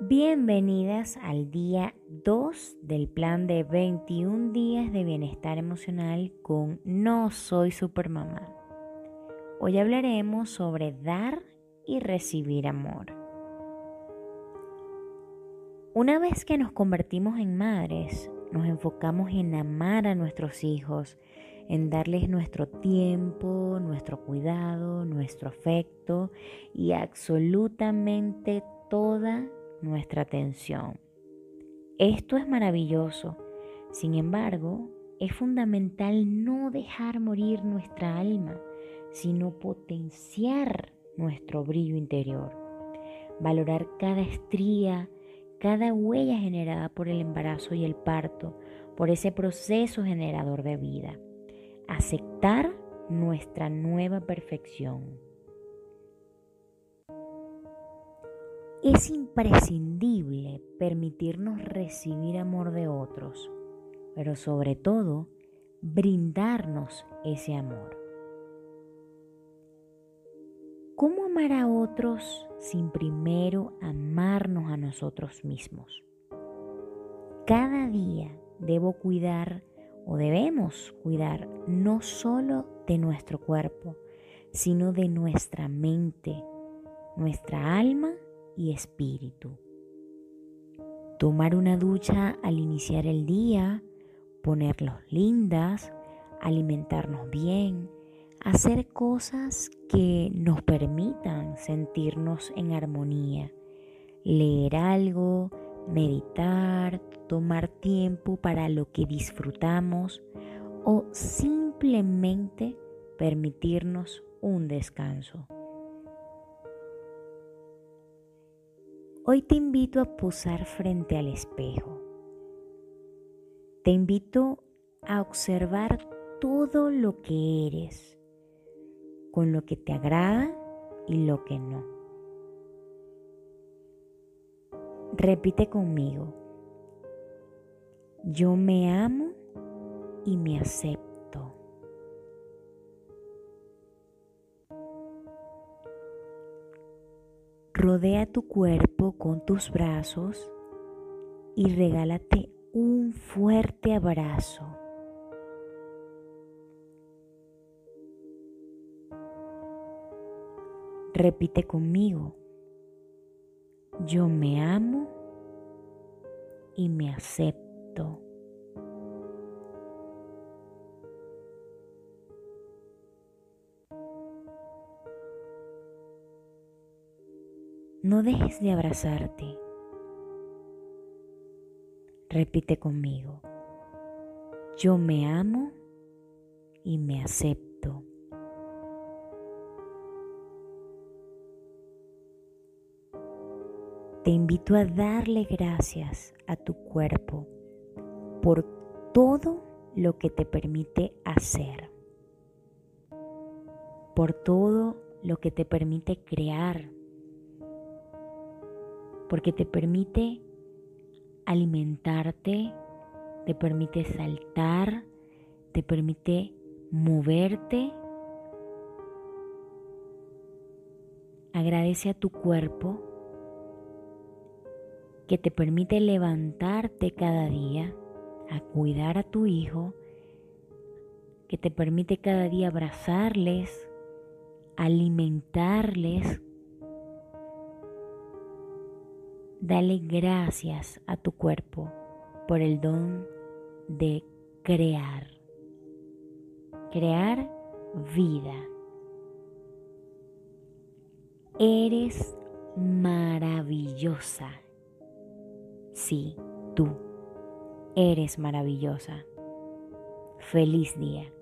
Bienvenidas al día 2 del plan de 21 días de bienestar emocional con No Soy Supermamá. Hoy hablaremos sobre dar y recibir amor. Una vez que nos convertimos en madres, nos enfocamos en amar a nuestros hijos, en darles nuestro tiempo, nuestro cuidado, nuestro afecto y absolutamente toda nuestra atención. Esto es maravilloso. Sin embargo, es fundamental no dejar morir nuestra alma, sino potenciar nuestro brillo interior. Valorar cada estría, cada huella generada por el embarazo y el parto, por ese proceso generador de vida. Aceptar nuestra nueva perfección. Es imprescindible permitirnos recibir amor de otros, pero sobre todo brindarnos ese amor. ¿Cómo amar a otros sin primero amarnos a nosotros mismos? Cada día debo cuidar o debemos cuidar no solo de nuestro cuerpo, sino de nuestra mente, nuestra alma y espíritu. Tomar una ducha al iniciar el día, ponerlos lindas, alimentarnos bien, hacer cosas que nos permitan sentirnos en armonía, leer algo, meditar, tomar tiempo para lo que disfrutamos o simplemente permitirnos un descanso. Hoy te invito a posar frente al espejo. Te invito a observar todo lo que eres, con lo que te agrada y lo que no. Repite conmigo. Yo me amo y me acepto. Rodea tu cuerpo con tus brazos y regálate un fuerte abrazo. Repite conmigo. Yo me amo y me acepto. No dejes de abrazarte. Repite conmigo. Yo me amo y me acepto. Te invito a darle gracias a tu cuerpo por todo lo que te permite hacer, por todo lo que te permite crear porque te permite alimentarte, te permite saltar, te permite moverte. Agradece a tu cuerpo que te permite levantarte cada día, a cuidar a tu hijo, que te permite cada día abrazarles, alimentarles Dale gracias a tu cuerpo por el don de crear. Crear vida. Eres maravillosa. Sí, tú eres maravillosa. Feliz día.